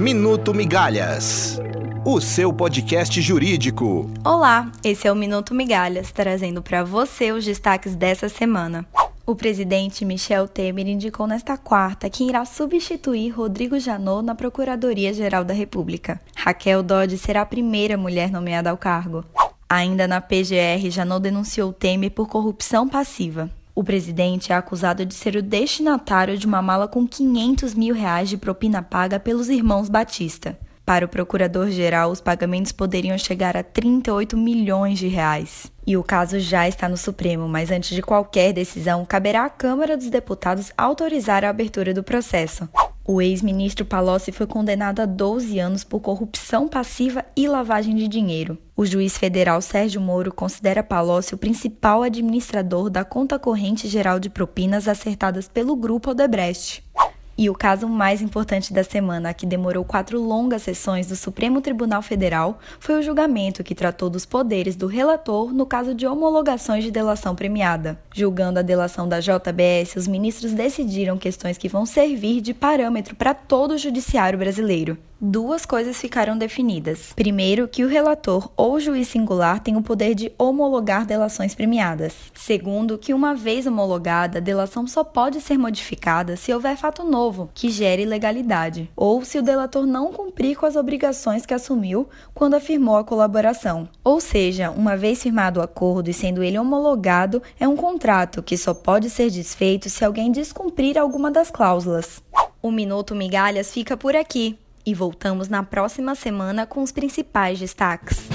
Minuto Migalhas, o seu podcast jurídico. Olá, esse é o Minuto Migalhas, trazendo para você os destaques dessa semana. O presidente Michel Temer indicou nesta quarta que irá substituir Rodrigo Janot na Procuradoria-Geral da República. Raquel Dodge será a primeira mulher nomeada ao cargo. Ainda na PGR, Janot denunciou Temer por corrupção passiva. O presidente é acusado de ser o destinatário de uma mala com 500 mil reais de propina paga pelos irmãos Batista. Para o procurador-geral, os pagamentos poderiam chegar a 38 milhões de reais. E o caso já está no Supremo, mas antes de qualquer decisão, caberá à Câmara dos Deputados autorizar a abertura do processo. O ex-ministro Palocci foi condenado a 12 anos por corrupção passiva e lavagem de dinheiro. O juiz federal Sérgio Moro considera Palocci o principal administrador da conta corrente geral de propinas acertadas pelo grupo Odebrecht. E o caso mais importante da semana, que demorou quatro longas sessões do Supremo Tribunal Federal, foi o julgamento que tratou dos poderes do relator no caso de homologações de delação premiada. Julgando a delação da JBS, os ministros decidiram questões que vão servir de parâmetro para todo o judiciário brasileiro duas coisas ficaram definidas. Primeiro, que o relator ou juiz singular tem o poder de homologar delações premiadas. Segundo, que uma vez homologada, a delação só pode ser modificada se houver fato novo que gere ilegalidade, ou se o delator não cumprir com as obrigações que assumiu quando afirmou a colaboração. Ou seja, uma vez firmado o acordo e sendo ele homologado, é um contrato que só pode ser desfeito se alguém descumprir alguma das cláusulas. O Minuto Migalhas fica por aqui e voltamos na próxima semana com os principais destaques.